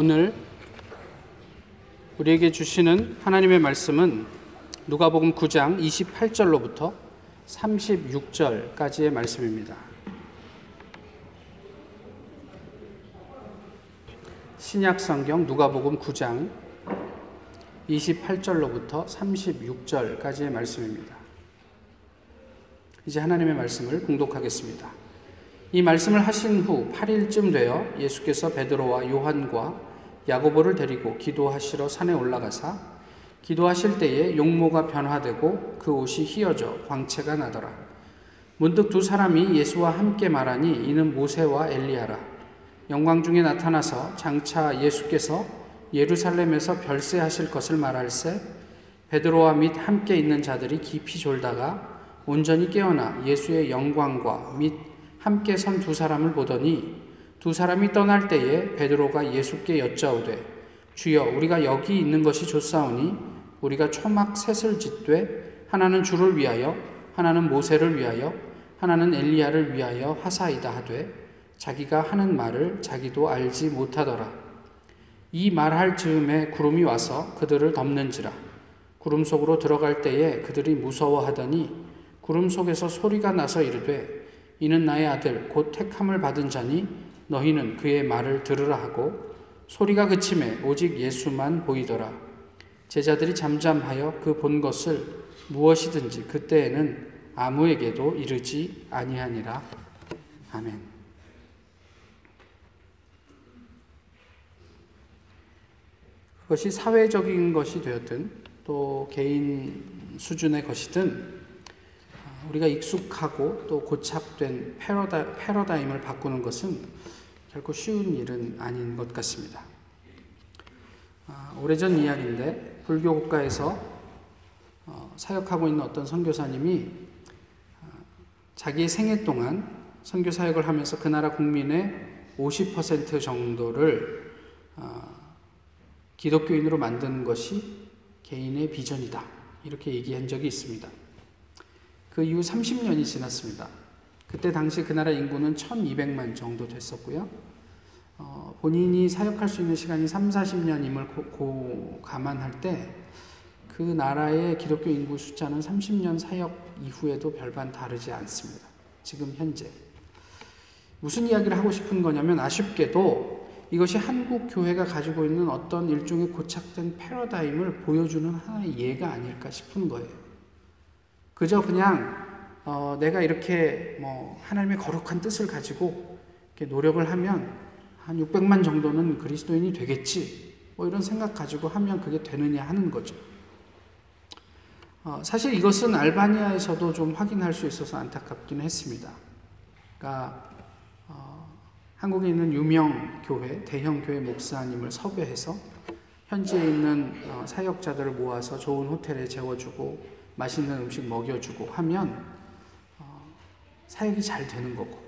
오늘 우리에게 주시는 하나님의 말씀은 누가복음 9장 28절로부터 36절까지의 말씀입니다. 신약 성경 누가복음 9장 28절로부터 36절까지의 말씀입니다. 이제 하나님의 말씀을 공독하겠습니다. 이 말씀을 하신 후 8일쯤 되어 예수께서 베드로와 요한과 야고보를 데리고 기도하시러 산에 올라가사 기도하실 때에 용모가 변화되고 그 옷이 휘어져 광채가 나더라. 문득 두 사람이 예수와 함께 말하니 이는 모세와 엘리야라. 영광 중에 나타나서 장차 예수께서 예루살렘에서 별세하실 것을 말할세 베드로와 및 함께 있는 자들이 깊이 졸다가 온전히 깨어나 예수의 영광과 및 함께 선 두 사람을 보더니 두 사람이 떠날 때에 베드로가 예수께 여짜오되 주여 우리가 여기 있는 것이 좋사오니 우리가 초막 셋을 짓되 하나는 주를 위하여 하나는 모세를 위하여 하나는 엘리야를 위하여 하사이다 하되 자기가 하는 말을 자기도 알지 못하더라. 이 말할 즈음에 구름이 와서 그들을 덮는지라. 구름 속으로 들어갈 때에 그들이 무서워하더니 구름 속에서 소리가 나서 이르되 이는 나의 아들 곧 택함을 받은 자니 너희는 그의 말을 들으라 하고 소리가 그침에 오직 예수만 보이더라. 제자들이 잠잠하여 그 본 것을 무엇이든지 그때에는 아무에게도 이르지 아니하니라. 아멘. 그것이 사회적인 것이 되었든 또 개인 수준의 것이든 우리가 익숙하고 또 고착된 패러다, 패러다임을 바꾸는 것은 결코 쉬운 일은 아닌 것 같습니다. 아, 오래전 이야기인데 불교 국가에서 어, 사역하고 있는 어떤 선교사님이 어, 자기의 생애 동안 선교 사역을 하면서 그 나라 국민의 50% 정도를 어, 기독교인으로 만드는 것이 개인의 비전이다. 이렇게 얘기한 적이 있습니다. 그 이후 30년이 지났습니다. 그때 당시 그 나라 인구는 1200만 정도 됐었고요. 어, 본인이 사역할 수 있는 시간이 3, 40년임을 고, 고 감안할 때 그 나라의 기독교 인구 숫자는 30년 사역 이후에도 별반 다르지 않습니다. 지금 현재. 무슨 이야기를 하고 싶은 거냐면 아쉽게도 이것이 한국 교회가 가지고 있는 어떤 일종의 고착된 패러다임을 보여주는 하나의 예가 아닐까 싶은 거예요. 그저 그냥 어, 내가 이렇게 뭐 하나님의 거룩한 뜻을 가지고 이렇게 노력을 하면 한 600만 정도는 그리스도인이 되겠지. 뭐 이런 생각 가지고 하면 그게 되느냐 하는 거죠. 어, 사실 이것은 알바니아에서도 좀 확인할 수 있어서 안타깝기는 했습니다. 그러니까 어, 한국에 있는 유명 교회, 대형 교회 목사님을 섭외해서 현지에 있는 어, 사역자들을 모아서 좋은 호텔에 재워주고 맛있는 음식 먹여주고 하면 어, 사역이 잘 되는 거고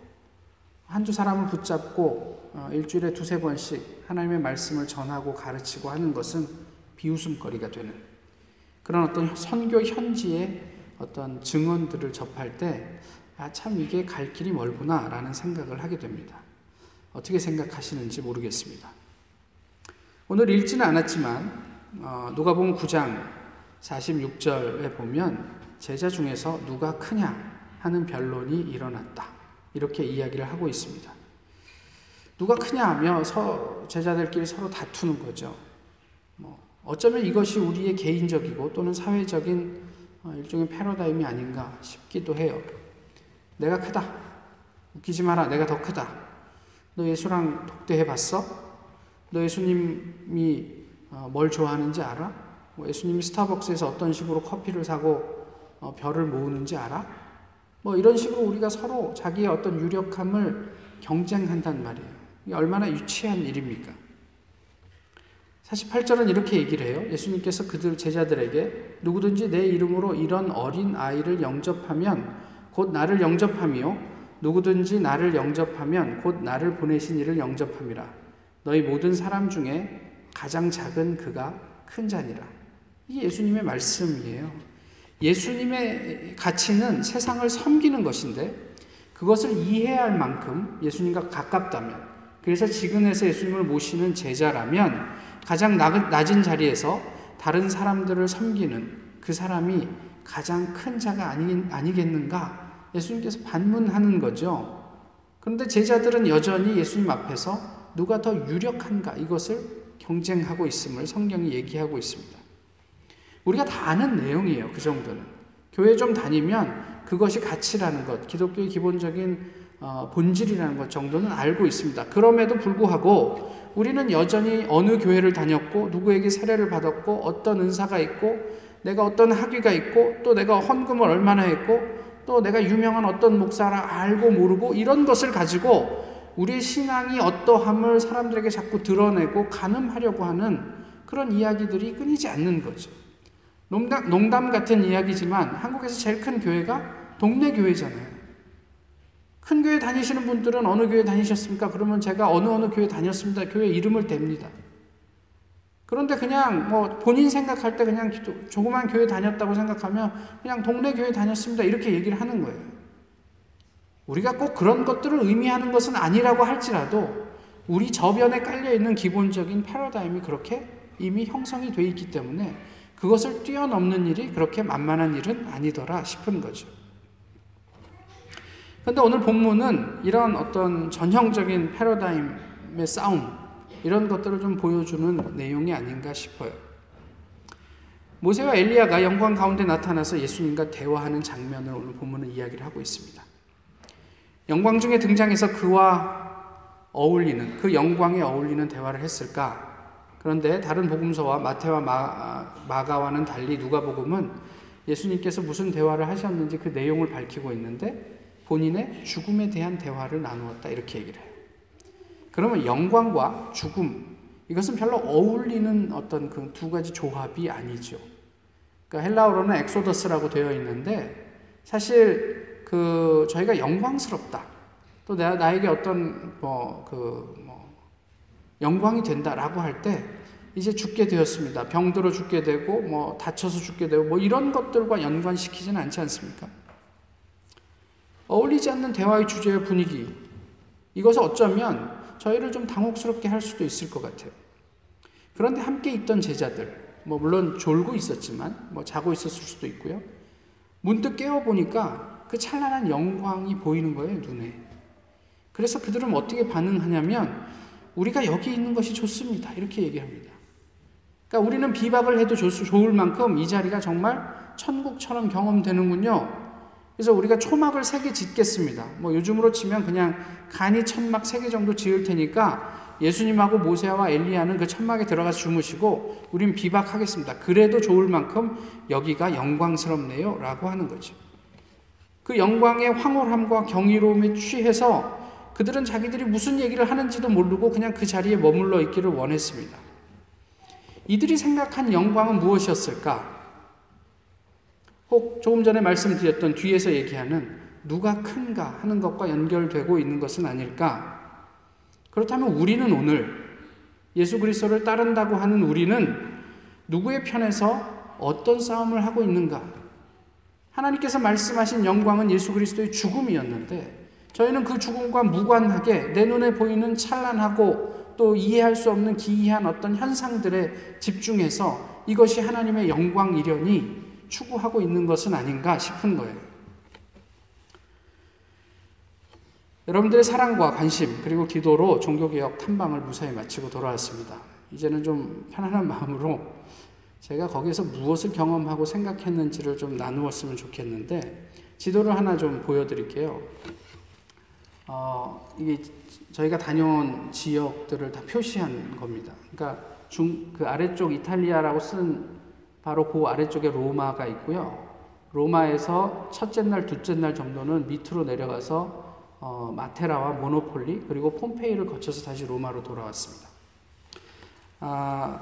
한 두 사람을 붙잡고 어, 일주일에 두세 번씩 하나님의 말씀을 전하고 가르치고 하는 것은 비웃음거리가 되는 그런 어떤 선교 현지의 어떤 증언들을 접할 때, 아, 참 이게 갈 길이 멀구나 라는 생각을 하게 됩니다. 어떻게 생각하시는지 모르겠습니다. 오늘 읽지는 않았지만, 어, 누가 보면 9장 46절에 보면 제자 중에서 누가 크냐 하는 변론이 일어났다. 이렇게 이야기를 하고 있습니다. 누가 크냐 하며 서, 제자들끼리 서로 다투는 거죠. 뭐, 어쩌면 이것이 우리의 개인적이고 또는 사회적인 어, 일종의 패러다임이 아닌가 싶기도 해요. 내가 크다. 웃기지 마라. 내가 더 크다. 너 예수랑 독대해 봤어? 너 예수님이 어, 뭘 좋아하는지 알아? 뭐 예수님이 스타벅스에서 어떤 식으로 커피를 사고 어, 별을 모으는지 알아? 뭐 이런 식으로 우리가 서로 자기의 어떤 유력함을 경쟁한단 말이에요. 얼마나 유치한 일입니까? 48절은 이렇게 얘기를 해요. 예수님께서 그들 제자들에게 누구든지 내 이름으로 이런 어린 아이를 영접하면 곧 나를 영접하며 누구든지 나를 영접하면 곧 나를 보내신 이를 영접함이라. 너희 모든 사람 중에 가장 작은 그가 큰 자니라. 이게 예수님의 말씀이에요. 예수님의 가치는 세상을 섬기는 것인데 그것을 이해할 만큼 예수님과 가깝다면 그래서 지근에서 예수님을 모시는 제자라면 가장 낮은 자리에서 다른 사람들을 섬기는 그 사람이 가장 큰 자가 아니, 아니겠는가? 예수님께서 반문하는 거죠. 그런데 제자들은 여전히 예수님 앞에서 누가 더 유력한가 이것을 경쟁하고 있음을 성경이 얘기하고 있습니다. 우리가 다 아는 내용이에요. 그 정도는. 교회 좀 다니면 그것이 가치라는 것, 기독교의 기본적인 어, 본질이라는 것 정도는 알고 있습니다. 그럼에도 불구하고 우리는 여전히 어느 교회를 다녔고 누구에게 세례를 받았고 어떤 은사가 있고 내가 어떤 학위가 있고 또 내가 헌금을 얼마나 했고 또 내가 유명한 어떤 목사라 알고 모르고 이런 것을 가지고 우리의 신앙이 어떠함을 사람들에게 자꾸 드러내고 가늠하려고 하는 그런 이야기들이 끊이지 않는 거죠. 농담, 농담 같은 이야기지만 한국에서 제일 큰 교회가 동네 교회잖아요. 큰 교회 다니시는 분들은 어느 교회 다니셨습니까? 그러면 제가 어느 어느 교회 다녔습니다. 교회 이름을 댑니다. 그런데 그냥 뭐 본인 생각할 때 그냥 조그만 교회 다녔다고 생각하면 그냥 동네 교회 다녔습니다. 이렇게 얘기를 하는 거예요. 우리가 꼭 그런 것들을 의미하는 것은 아니라고 할지라도 우리 저변에 깔려 있는 기본적인 패러다임이 그렇게 이미 형성이 돼 있기 때문에 그것을 뛰어넘는 일이 그렇게 만만한 일은 아니더라 싶은 거죠. 그런데 오늘 본문은 이런 어떤 전형적인 패러다임의 싸움, 이런 것들을 좀 보여주는 내용이 아닌가 싶어요. 모세와 엘리야가 영광 가운데 나타나서 예수님과 대화하는 장면을 오늘 본문은 이야기를 하고 있습니다. 영광 중에 등장해서 그와 어울리는, 그 영광에 어울리는 대화를 했을까? 그런데 다른 복음서와 마태와 마, 마가와는 달리 누가복음은 예수님께서 무슨 대화를 하셨는지 그 내용을 밝히고 있는데 본인의 죽음에 대한 대화를 나누었다 이렇게 얘기를 해요. 그러면 영광과 죽음 이것은 별로 어울리는 어떤 그 두 가지 조합이 아니죠. 그러니까 헬라어로는 엑소더스라고 되어 있는데 사실 그 저희가 영광스럽다. 또 내가 나에게 어떤 뭐그 뭐 영광이 된다라고 할 때 이제 죽게 되었습니다. 병들어 죽게 되고 뭐 다쳐서 죽게 되고 뭐 이런 것들과 연관시키지는 않지 않습니까? 어울리지 않는 대화의 주제의 분위기. 이것을 어쩌면 저희를 좀 당혹스럽게 할 수도 있을 것 같아요. 그런데 함께 있던 제자들, 뭐 물론 졸고 있었지만, 뭐 자고 있었을 수도 있고요. 문득 깨어 보니까 그 찬란한 영광이 보이는 거예요, 눈에. 그래서 그들은 어떻게 반응하냐면, 우리가 여기 있는 것이 좋습니다. 이렇게 얘기합니다. 그러니까 우리는 비박을 해도 좋을 만큼 이 자리가 정말 천국처럼 경험되는군요. 그래서 우리가 초막을 세 개 짓겠습니다. 뭐 요즘으로 치면 그냥 간이 천막 세 개 정도 지을 테니까 예수님하고 모세와 엘리야는 그 천막에 들어가서 주무시고 우린 비박하겠습니다. 그래도 좋을 만큼 여기가 영광스럽네요. 라고 하는 거죠. 그 영광의 황홀함과 경이로움에 취해서 그들은 자기들이 무슨 얘기를 하는지도 모르고 그냥 그 자리에 머물러 있기를 원했습니다. 이들이 생각한 영광은 무엇이었을까? 혹 조금 전에 말씀드렸던 뒤에서 얘기하는 누가 큰가 하는 것과 연결되고 있는 것은 아닐까? 그렇다면 우리는 오늘 예수 그리스도를 따른다고 하는 우리는 누구의 편에서 어떤 싸움을 하고 있는가? 하나님께서 말씀하신 영광은 예수 그리스도의 죽음이었는데 저희는 그 죽음과 무관하게 내 눈에 보이는 찬란하고 또 이해할 수 없는 기이한 어떤 현상들에 집중해서 이것이 하나님의 영광이려니 추구하고 있는 것은 아닌가 싶은 거예요. 여러분들의 사랑과 관심 그리고 기도로 종교개혁 탐방을 무사히 마치고 돌아왔습니다. 이제는 좀 편안한 마음으로 제가 거기서 무엇을 경험하고 생각했는지를 좀 나누었으면 좋겠는데 지도를 하나 좀 보여드릴게요. 어, 이게 저희가 다녀온 지역들을 다 표시한 겁니다. 그러니까 중, 그 아래쪽 이탈리아라고 쓴 바로 그 아래쪽에 로마가 있고요. 로마에서 첫째 날, 둘째 날 정도는 밑으로 내려가서 어, 마테라와 모노폴리 그리고 폼페이를 거쳐서 다시 로마로 돌아왔습니다. 아,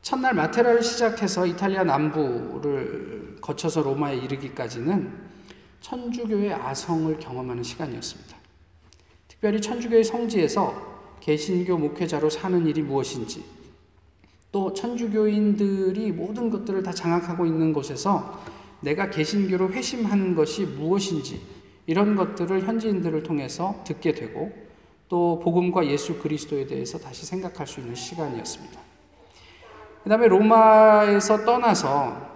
첫날 마테라를 시작해서 이탈리아 남부를 거쳐서 로마에 이르기까지는 천주교의 아성을 경험하는 시간이었습니다. 특별히 천주교의 성지에서 개신교 목회자로 사는 일이 무엇인지 또 천주교인들이 모든 것들을 다 장악하고 있는 곳에서 내가 개신교로 회심하는 것이 무엇인지 이런 것들을 현지인들을 통해서 듣게 되고 또 복음과 예수 그리스도에 대해서 다시 생각할 수 있는 시간이었습니다. 그 다음에 로마에서 떠나서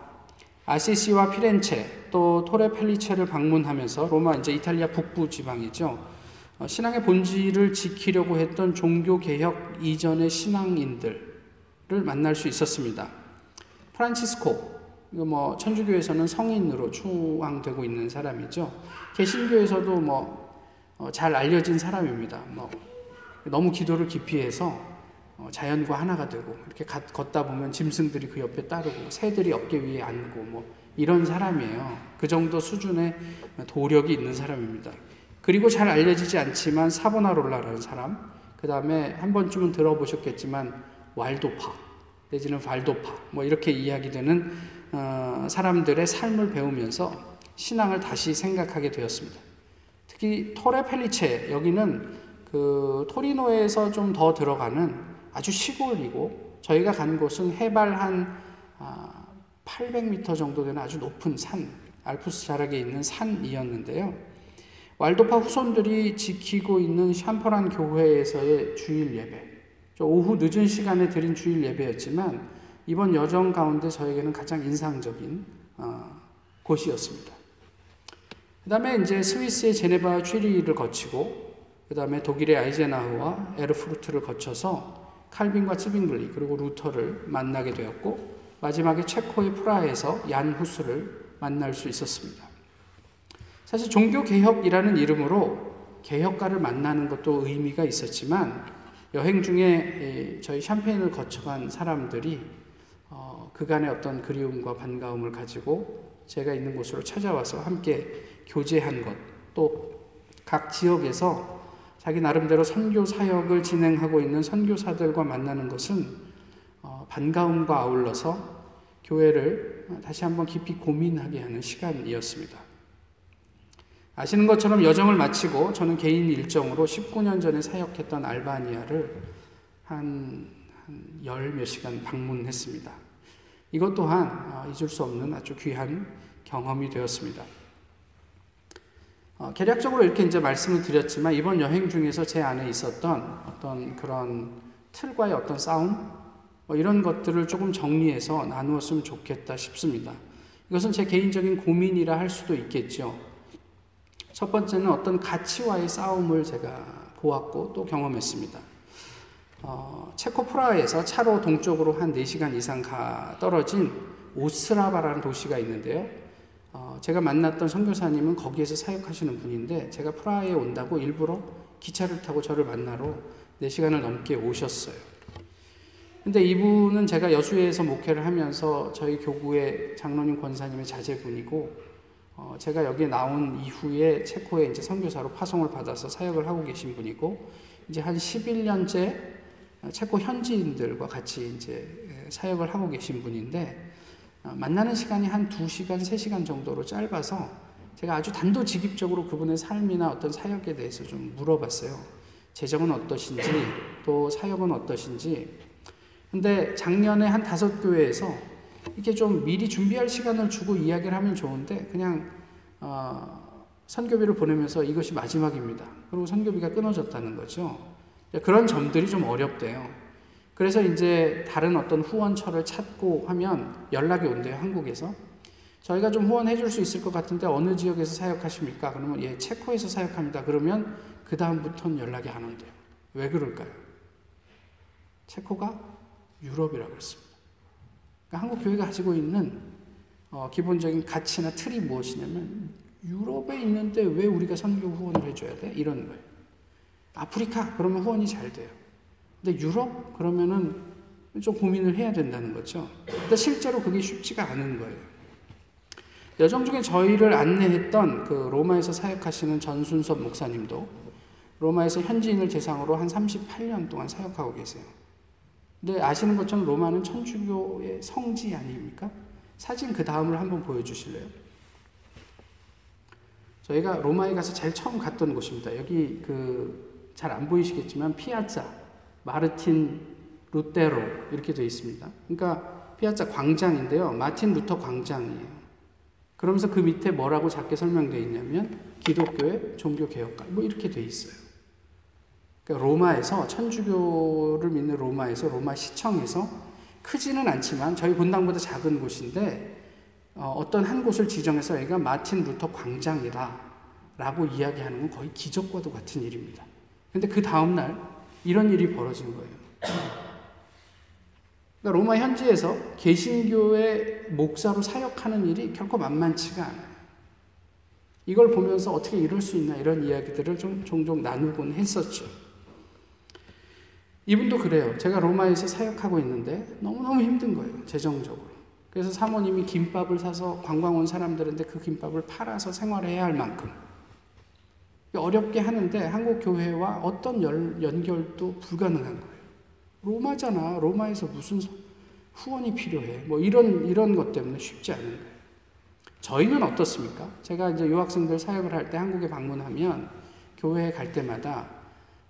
아시시와 피렌체 또 토레 펠리체를 방문하면서 로마 이제 이탈리아 북부 지방이죠. 어, 신앙의 본질을 지키려고 했던 종교 개혁 이전의 신앙인들을 만날 수 있었습니다. 프란치스코 이거 뭐 천주교에서는 성인으로 추앙되고 있는 사람이죠. 개신교에서도 뭐잘 어, 알려진 사람입니다. 뭐 너무 기도를 깊이 해서 어, 자연과 하나가 되고 이렇게 걷다 보면 짐승들이 그 옆에 따르고 새들이 어깨 위에 앉고 뭐 이런 사람이에요. 그 정도 수준의 도력이 있는 사람입니다. 그리고 잘 알려지지 않지만 사보나롤라라는 사람, 그 다음에 한 번쯤은 들어보셨겠지만 왈도파 내지는 발도파 뭐 이렇게 이야기되는 어, 사람들의 삶을 배우면서 신앙을 다시 생각하게 되었습니다. 특히 토레 펠리체 여기는 그 토리노에서 좀 더 들어가는 아주 시골이고 저희가 간 곳은 해발 한 800m 아, 정도 되는 아주 높은 산, 알프스 자락에 있는 산이었는데요. 왈도파 후손들이 지키고 있는 샴퍼란 교회에서의 주일 예배. 오후 늦은 시간에 드린 주일 예배였지만 이번 여정 가운데 저에게는 가장 인상적인 어, 곳이었습니다. 그 다음에 이제 스위스의 제네바 취리히를 거치고 그 다음에 독일의 아이제나흐와 에르푸르트를 거쳐서 칼빈과 츠빙글리 그리고 루터를 만나게 되었고 마지막에 체코의 프라하에서 얀 후스를 만날 수 있었습니다. 사실 종교 개혁이라는 이름으로 개혁가를 만나는 것도 의미가 있었지만 여행 중에 저희 샴페인을 거쳐간 사람들이 어, 그간의 어떤 그리움과 반가움을 가지고 제가 있는 곳으로 찾아와서 함께 교제한 것, 또 각 지역에서 자기 나름대로 선교 사역을 진행하고 있는 선교사들과 만나는 것은 어, 반가움과 아울러서 교회를 다시 한번 깊이 고민하게 하는 시간이었습니다. 아시는 것처럼 여정을 마치고 저는 개인 일정으로 19년 전에 사역했던 알바니아를 한, 한몇 시간 방문했습니다. 이것 또한 어, 잊을 수 없는 아주 귀한 경험이 되었습니다. 어, 개략적으로 이렇게 이제 말씀을 드렸지만 이번 여행 중에서 제 안에 있었던 어떤 그런 틀과의 어떤 싸움 뭐 이런 것들을 조금 정리해서 나누었으면 좋겠다 싶습니다. 이것은 제 개인적인 고민이라 할 수도 있겠죠. 첫 번째는 어떤 가치와의 싸움을 제가 보았고 또 경험했습니다. 어, 체코 프라하에서 차로 동쪽으로 한 4시간 이상 가 떨어진 오스라바라는 도시가 있는데요. 어, 제가 만났던 선교사님은 거기에서 사역하시는 분인데 제가 프라하에 온다고 일부러 기차를 타고 저를 만나러 4시간을 넘게 오셨어요. 근데 이분은 제가 여수에서 목회를 하면서 저희 교구의 장로님 권사님의 자제분이고 어, 제가 여기에 나온 이후에 체코에 이제 선교사로 파송을 받아서 사역을 하고 계신 분이고 이제 한 11년째 체코 현지인들과 같이 이제 사역을 하고 계신 분인데 어, 만나는 시간이 한 2시간, 3시간 정도로 짧아서 제가 아주 단도직입적으로 그분의 삶이나 어떤 사역에 대해서 좀 물어봤어요. 재정은 어떠신지, 또 사역은 어떠신지. 근데 작년에 한 다섯 교회에서 이렇게 좀 미리 준비할 시간을 주고 이야기를 하면 좋은데 그냥 어, 선교비를 보내면서 이것이 마지막입니다. 그리고 선교비가 끊어졌다는 거죠. 그런 점들이 좀 어렵대요. 그래서 이제 다른 어떤 후원처를 찾고 하면 연락이 온대요, 한국에서. 저희가 좀 후원해 줄 수 있을 것 같은데 어느 지역에서 사역하십니까? 그러면 예, 체코에서 사역합니다. 그러면 그 다음부터는 연락이 안 온대요. 왜 그럴까요? 체코가 유럽이라고 했습니다. 그러니까 한국 교회가 가지고 있는 어, 기본적인 가치나 틀이 무엇이냐면 유럽에 있는데 왜 우리가 선교 후원을 해줘야 돼? 이런 거예요. 아프리카 그러면 후원이 잘 돼요. 근데 유럽 그러면은 좀 고민을 해야 된다는 거죠. 근데 실제로 그게 쉽지가 않은 거예요. 여정 중에 저희를 안내했던 그 로마에서 사역하시는 전순섭 목사님도 로마에서 현지인을 대상으로 한 38년 동안 사역하고 계세요. 근데 아시는 것처럼 로마는 천주교의 성지 아닙니까? 사진 그 다음을 한번 보여주실래요? 저희가 로마에 가서 제일 처음 갔던 곳입니다. 여기 그 잘 안 보이시겠지만 피아자 마르틴 루테로 이렇게 되어 있습니다. 그러니까 피아자 광장인데요. 마틴 루터 광장이에요. 그러면서 그 밑에 뭐라고 작게 설명되어 있냐면 기독교의 종교 개혁가 뭐 이렇게 되어 있어요. 그러니까 로마에서 천주교를 믿는 로마에서 로마 시청에서 크지는 않지만 저희 본당보다 작은 곳인데 어, 떤한 곳을 지정해서 여기가 마틴 루터 광장이다 라고 이야기하는 건 거의 기적과도 같은 일입니다. 근데 그 다음 날 이런 일이 벌어진 거예요. 그러니까 로마 현지에서 개신교의 목사로 사역하는 일이 결코 만만치가 않아요. 이걸 보면서 어떻게 이럴 수 있나 이런 이야기들을 좀 종종 나누곤 했었죠. 이분도 그래요. 제가 로마에서 사역하고 있는데 너무너무 힘든 거예요. 재정적으로. 그래서 사모님이 김밥을 사서 관광 온 사람들한테 그 김밥을 팔아서 생활해야 할 만큼 어렵게 하는데 한국 교회와 어떤 연, 연결도 불가능한 거예요. 로마잖아. 로마에서 무슨 후원이 필요해. 뭐 이런 이런 것 때문에 쉽지 않은 거예요. 저희는 어떻습니까? 제가 이제 유학생들 사역을 할 때 한국에 방문하면 교회에 갈 때마다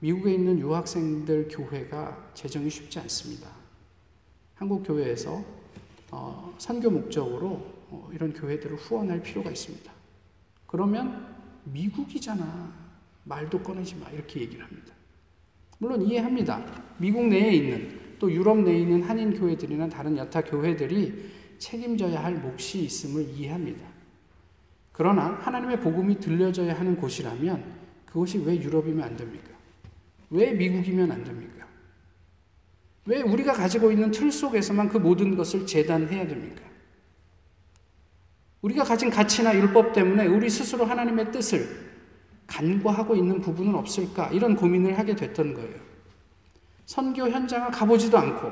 미국에 있는 유학생들 교회가 재정이 쉽지 않습니다. 한국 교회에서 어, 선교 목적으로 어, 이런 교회들을 후원할 필요가 있습니다. 그러면 미국이잖아. 말도 꺼내지 마. 이렇게 얘기를 합니다. 물론 이해합니다. 미국 내에 있는 또 유럽 내에 있는 한인 교회들이나 다른 여타 교회들이 책임져야 할 몫이 있음을 이해합니다. 그러나 하나님의 복음이 들려져야 하는 곳이라면 그것이 왜 유럽이면 안 됩니까? 왜 미국이면 안 됩니까? 왜 우리가 가지고 있는 틀 속에서만 그 모든 것을 재단해야 됩니까? 우리가 가진 가치나 율법 때문에 우리 스스로 하나님의 뜻을 간과하고 있는 부분은 없을까? 이런 고민을 하게 됐던 거예요. 선교 현장을 가보지도 않고,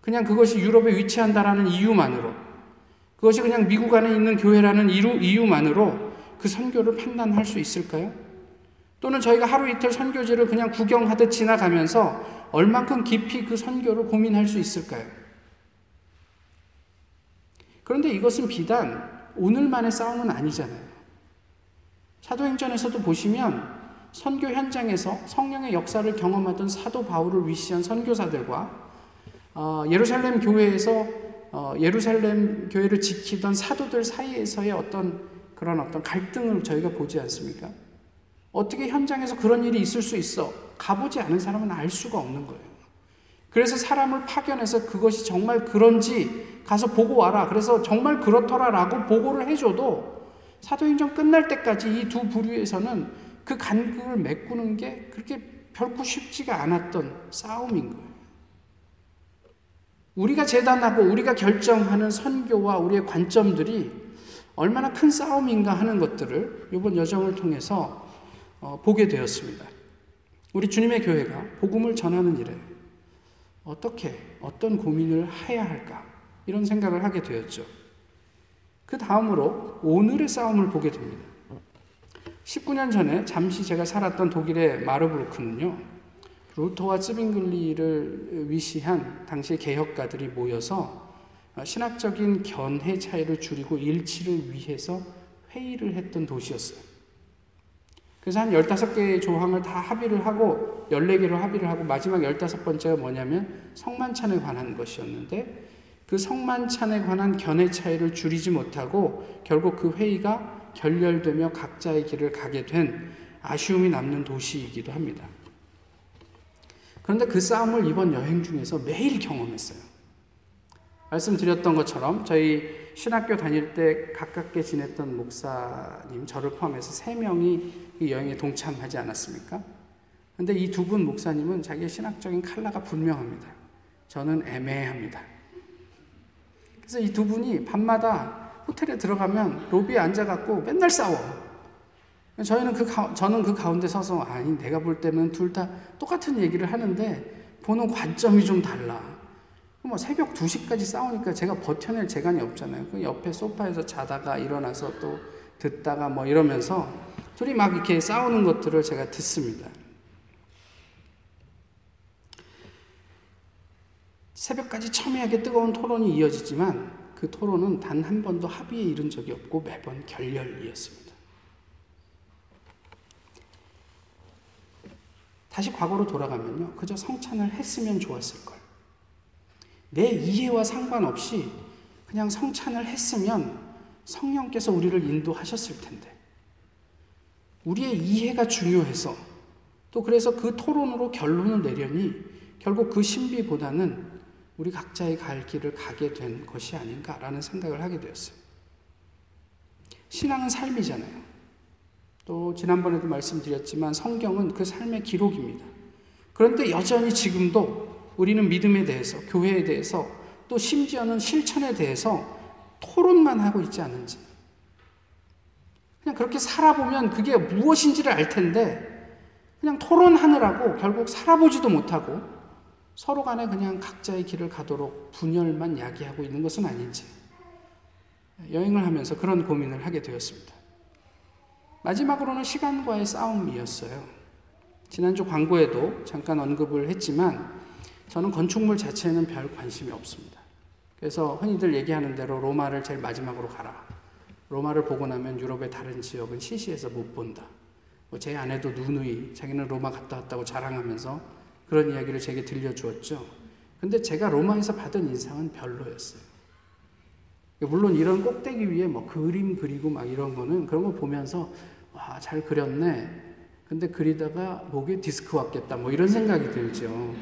그냥 그것이 유럽에 위치한다라는 이유만으로, 그것이 그냥 미국 안에 있는 교회라는 이유만으로 그 선교를 판단할 수 있을까요? 또는 저희가 하루 이틀 선교지를 그냥 구경하듯 지나가면서 얼만큼 깊이 그 선교를 고민할 수 있을까요? 그런데 이것은 비단 오늘만의 싸움은 아니잖아요. 사도행전에서도 보시면 선교 현장에서 성령의 역사를 경험하던 사도 바울을 위시한 선교사들과 어, 예루살렘 교회에서 어, 예루살렘 교회를 지키던 사도들 사이에서의 어떤 그런 어떤 갈등을 저희가 보지 않습니까? 어떻게 현장에서 그런 일이 있을 수 있어? 가보지 않은 사람은 알 수가 없는 거예요. 그래서 사람을 파견해서 그것이 정말 그런지 가서 보고 와라. 그래서 정말 그렇더라 라고 보고를 해줘도 사도행전 끝날 때까지 이 두 부류에서는 그 간극을 메꾸는 게 그렇게 결코 쉽지가 않았던 싸움인 거예요. 우리가 재단하고 우리가 결정하는 선교와 우리의 관점들이 얼마나 큰 싸움인가 하는 것들을 이번 여정을 통해서 어, 보게 되었습니다. 우리 주님의 교회가 복음을 전하는 일에 어떻게 어떤 고민을 해야 할까 이런 생각을 하게 되었죠. 그 다음으로 오늘의 싸움을 보게 됩니다. 19년 전에 잠시 제가 살았던 독일의 마르부르크는요. 루터와 츠빙글리를 위시한 당시 개혁가들이 모여서 신학적인 견해 차이를 줄이고 일치를 위해서 회의를 했던 도시였어요. 그래서 한 15개의 조항을 다 합의를 하고 14개로 합의를 하고 마지막 15번째가 뭐냐면 성만찬에 관한 것이었는데 그 성만찬에 관한 견해 차이를 줄이지 못하고 결국 그 회의가 결렬되며 각자의 길을 가게 된 아쉬움이 남는 도시이기도 합니다. 그런데 그 싸움을 이번 여행 중에서 매일 경험했어요. 말씀드렸던 것처럼 저희 신학교 다닐 때 가깝게 지냈던 목사님, 저를 포함해서 세 명이 이 여행에 동참하지 않았습니까? 근데 이 두 분 목사님은 자기의 신학적인 칼라가 분명합니다. 저는 애매합니다. 그래서 이 두 분이 밤마다 호텔에 들어가면 로비에 앉아갖고 맨날 싸워. 저희는 그 가, 저는 그 가운데 서서 아니 내가 볼 때는 둘 다 똑같은 얘기를 하는데 보는 관점이 좀 달라. 뭐 새벽 2시까지 싸우니까 제가 버텨낼 재간이 없잖아요. 그 옆에 소파에서 자다가 일어나서 또 듣다가 뭐 이러면서 둘이 막 이렇게 싸우는 것들을 제가 듣습니다. 새벽까지 첨예하게 뜨거운 토론이 이어지지만 그 토론은 단 한 번도 합의에 이른 적이 없고 매번 결렬이었습니다. 다시 과거로 돌아가면요. 그저 성찬을 했으면 좋았을 걸. 내 이해와 상관없이 그냥 성찬을 했으면 성령께서 우리를 인도하셨을 텐데. 우리의 이해가 중요해서 또 그래서 그 토론으로 결론을 내려니 결국 그 신비보다는 우리 각자의 갈 길을 가게 된 것이 아닌가라는 생각을 하게 되었어요. 신앙은 삶이잖아요. 또 지난번에도 말씀드렸지만 성경은 그 삶의 기록입니다. 그런데 여전히 지금도 우리는 믿음에 대해서, 교회에 대해서, 또 심지어는 실천에 대해서 토론만 하고 있지 않은지. 그냥 그렇게 살아보면 그게 무엇인지를 알 텐데, 그냥 토론하느라고 결국 살아보지도 못하고 서로 간에 그냥 각자의 길을 가도록 분열만 야기하고 있는 것은 아닌지. 여행을 하면서 그런 고민을 하게 되었습니다. 마지막으로는 시간과의 싸움이었어요. 지난주 광고에도 잠깐 언급을 했지만 저는 건축물 자체에는 별 관심이 없습니다. 그래서 흔히들 얘기하는 대로 로마를 제일 마지막으로 가라. 로마를 보고 나면 유럽의 다른 지역은 시시해서 못 본다. 뭐제 아내도 누누이 자기는 로마 갔다 왔다고 자랑하면서 그런 이야기를 제게 들려주었죠. 근데 제가 로마에서 받은 인상은 별로였어요. 물론 이런 꼭대기 위에 뭐 그림 그리고 막 이런 거는 그런 거 보면서 와, 잘 그렸네. 근데 그리다가 목에 디스크 왔겠다. 뭐 이런 생각이 들죠.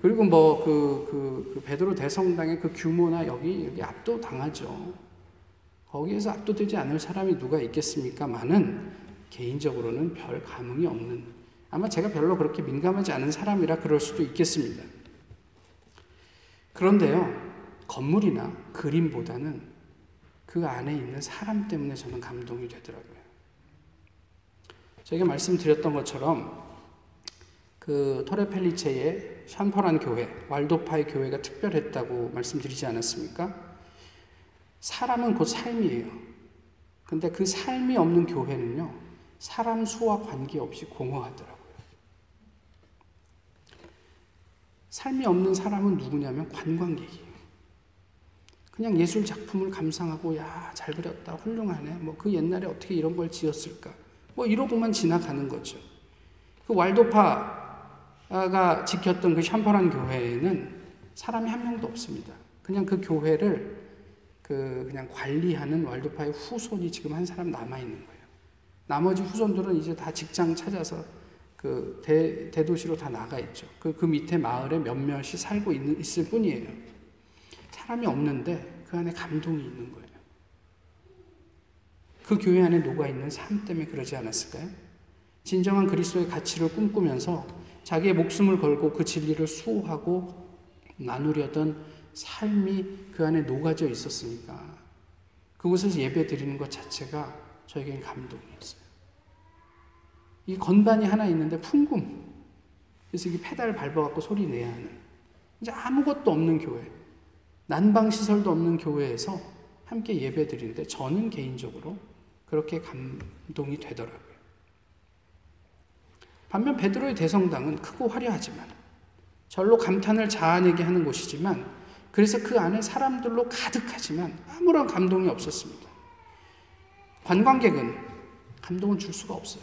그리고 뭐 그, 그, 그 베드로 대성당의 그 규모나 여기, 여기 압도 당하죠. 거기에서 압도되지 않을 사람이 누가 있겠습니까? 많은 개인적으로는 별 감흥이 없는 아마 제가 별로 그렇게 민감하지 않은 사람이라 그럴 수도 있겠습니다. 그런데요, 건물이나 그림보다는 그 안에 있는 사람 때문에 저는 감동이 되더라고요. 제가 말씀드렸던 것처럼 그 토레펠리체의 샨퍼란 교회, 왈도파의 교회가 특별했다고 말씀드리지 않았습니까? 사람은 곧 삶이에요. 근데 그 삶이 없는 교회는요, 사람 수와 관계없이 공허하더라고요. 삶이 없는 사람은 누구냐면 관광객이에요. 그냥 예술 작품을 감상하고 야, 잘 그렸다. 훌륭하네. 뭐 그 옛날에 어떻게 이런 걸 지었을까? 뭐 이러고만 지나가는 거죠. 그 왈도파 가 지켰던 그 샴퍼란 교회에는 사람이 한 명도 없습니다. 그냥 그 교회를 그 그냥 관리하는 왈도파의 후손이 지금 한 사람 남아 있는 거예요. 나머지 후손들은 이제 다 직장 찾아서 그 대, 대도시로 다 나가 있죠. 그, 그 밑에 마을에 몇몇이 살고 있는, 있을 뿐이에요. 사람이 없는데 그 안에 감동이 있는 거예요. 그 교회 안에 녹아 있는 삶 때문에 그러지 않았을까요? 진정한 그리스도의 가치를 꿈꾸면서 자기의 목숨을 걸고 그 진리를 수호하고 나누려던 삶이 그 안에 녹아져 있었으니까 그곳에서 예배 드리는 것 자체가 저에겐 감동이었어요. 이 건반이 하나 있는데 풍금. 그래서 이 페달 밟아갖고 소리 내야 하는. 이제 아무것도 없는 교회. 난방 시설도 없는 교회에서 함께 예배 드리는데 저는 개인적으로 그렇게 감동이 되더라고요. 반면 베드로의 대성당은 크고 화려하지만 절로 감탄을 자아내게 하는 곳이지만 그래서 그 안에 사람들로 가득하지만 아무런 감동이 없었습니다. 관광객은 감동을 줄 수가 없어요.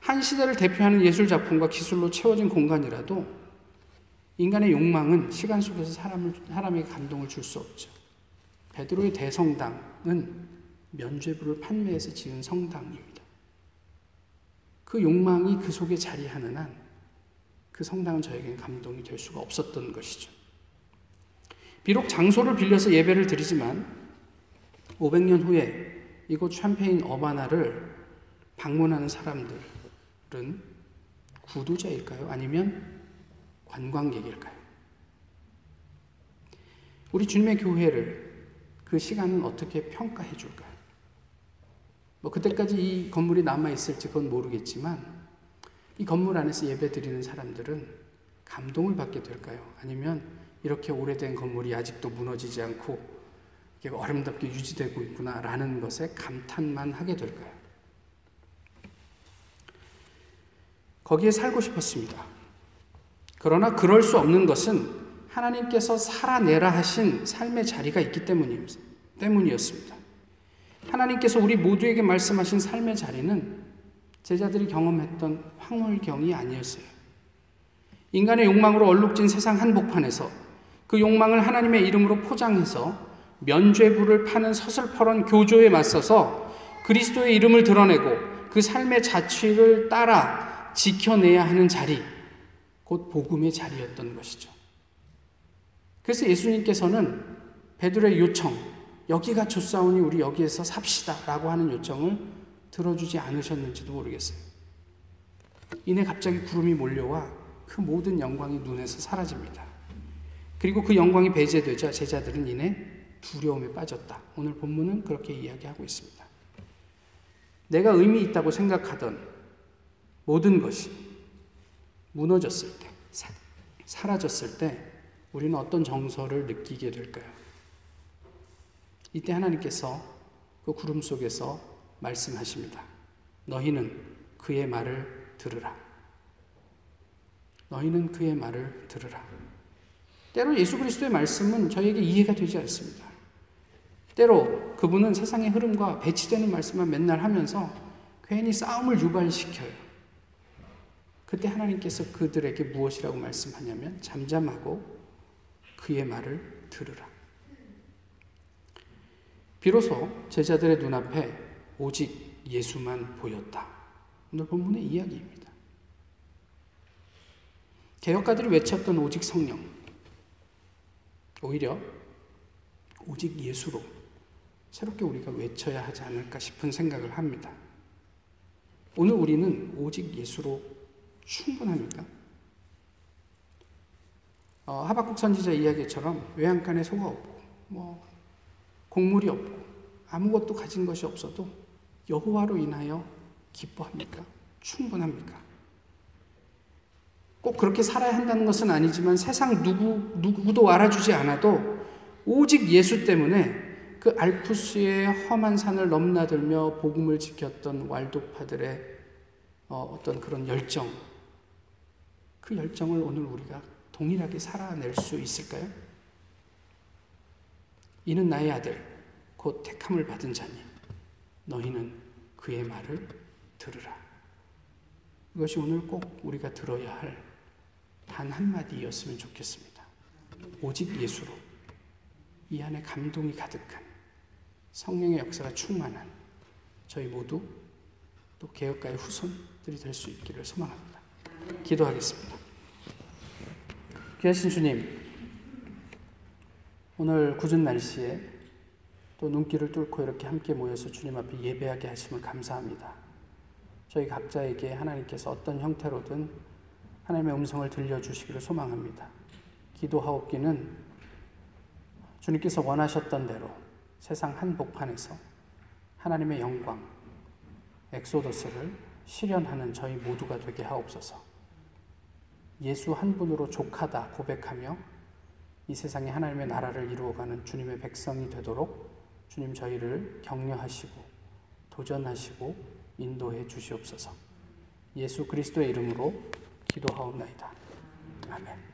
한 시대를 대표하는 예술 작품과 기술로 채워진 공간이라도 인간의 욕망은 시간 속에서 사람을, 사람에게 감동을 줄 수 없죠. 베드로의 대성당은 면죄부를 판매해서 지은 성당입니다. 그 욕망이 그 속에 자리하는 한 그 성당은 저에게는 감동이 될 수가 없었던 것이죠. 비록 장소를 빌려서 예배를 드리지만 500년 후에 이곳 샴페인 어바나를 방문하는 사람들은 구도자일까요? 아니면 관광객일까요? 우리 주님의 교회를 그 시간은 어떻게 평가해 줄까요? 뭐 그때까지 이 건물이 남아 있을지 그건 모르겠지만 이 건물 안에서 예배 드리는 사람들은 감동을 받게 될까요? 아니면 이렇게 오래된 건물이 아직도 무너지지 않고 이게 아름답게 유지되고 있구나라는 것에 감탄만 하게 될까요? 거기에 살고 싶었습니다. 그러나 그럴 수 없는 것은 하나님께서 살아내라 하신 삶의 자리가 있기 때문이었습니다. 하나님께서 우리 모두에게 말씀하신 삶의 자리는 제자들이 경험했던 황홀경이 아니었어요. 인간의 욕망으로 얼룩진 세상 한복판에서 그 욕망을 하나님의 이름으로 포장해서 면죄부를 파는 서슬퍼런 교조에 맞서서 그리스도의 이름을 드러내고 그 삶의 자취를 따라 지켜내야 하는 자리, 곧 복음의 자리였던 것이죠. 그래서 예수님께서는 베드로의 요청, 여기가 좋사오니 우리 여기에서 삽시다 라고 하는 요청을 들어주지 않으셨는지도 모르겠어요. 이내 갑자기 구름이 몰려와 그 모든 영광이 눈에서 사라집니다. 그리고 그 영광이 배제되자 제자들은 이내 두려움에 빠졌다. 오늘 본문은 그렇게 이야기하고 있습니다. 내가 의미 있다고 생각하던 모든 것이 무너졌을 때, 사라졌을 때 우리는 어떤 정서를 느끼게 될까요? 이때 하나님께서 그 구름 속에서 말씀하십니다. 너희는 그의 말을 들으라. 너희는 그의 말을 들으라. 때로 예수 그리스도의 말씀은 저에게 이해가 되지 않습니다. 때로 그분은 세상의 흐름과 배치되는 말씀만 맨날 하면서 괜히 싸움을 유발시켜요. 그때 하나님께서 그들에게 무엇이라고 말씀하냐면 잠잠하고 그의 말을 들으라. 비로소 제자들의 눈앞에 오직 예수만 보였다. 오늘 본문의 이야기입니다. 개혁가들이 외쳤던 오직 성령. 오히려 오직 예수로 새롭게 우리가 외쳐야 하지 않을까 싶은 생각을 합니다. 오늘 우리는 오직 예수로 충분합니까? 어, 하박국 선지자 이야기처럼 외양간에 소가 없고 뭐 곡물이 없고 아무것도 가진 것이 없어도 여호와로 인하여 기뻐합니까? 충분합니까? 꼭 그렇게 살아야 한다는 것은 아니지만 세상 누구 누구도 알아주지 않아도 오직 예수 때문에 그 알프스의 험한 산을 넘나들며 복음을 지켰던 왈도파들의 어, 어떤 그런 열정, 그 열정을 오늘 우리가 동일하게 살아낼 수 있을까요? 이는 나의 아들, 곧 택함을 받은 자니 너희는 그의 말을 들으라. 이것이 오늘 꼭 우리가 들어야 할 단 한마디였으면 좋겠습니다. 오직 예수로 이 안에 감동이 가득한 성령의 역사가 충만한 저희 모두 또 개혁가의 후손들이 될 수 있기를 소망합니다. 기도하겠습니다. 귀하신 주님, 오늘 굳은 날씨에 또 눈길을 뚫고 이렇게 함께 모여서 주님 앞에 예배하게 하심을 감사합니다. 저희 각자에게 하나님께서 어떤 형태로든 하나님의 음성을 들려주시기를 소망합니다. 기도하옵기는 주님께서 원하셨던 대로 세상 한복판에서 하나님의 영광, 엑소더스를 실현하는 저희 모두가 되게 하옵소서. 예수 한 분으로 족하다 고백하며 이 세상에 하나님의 나라를 이루어가는 주님의 백성이 되도록 주님 저희를 격려하시고 도전하시고 인도해 주시옵소서. 예수 그리스도의 이름으로 기도하옵나이다. 아멘.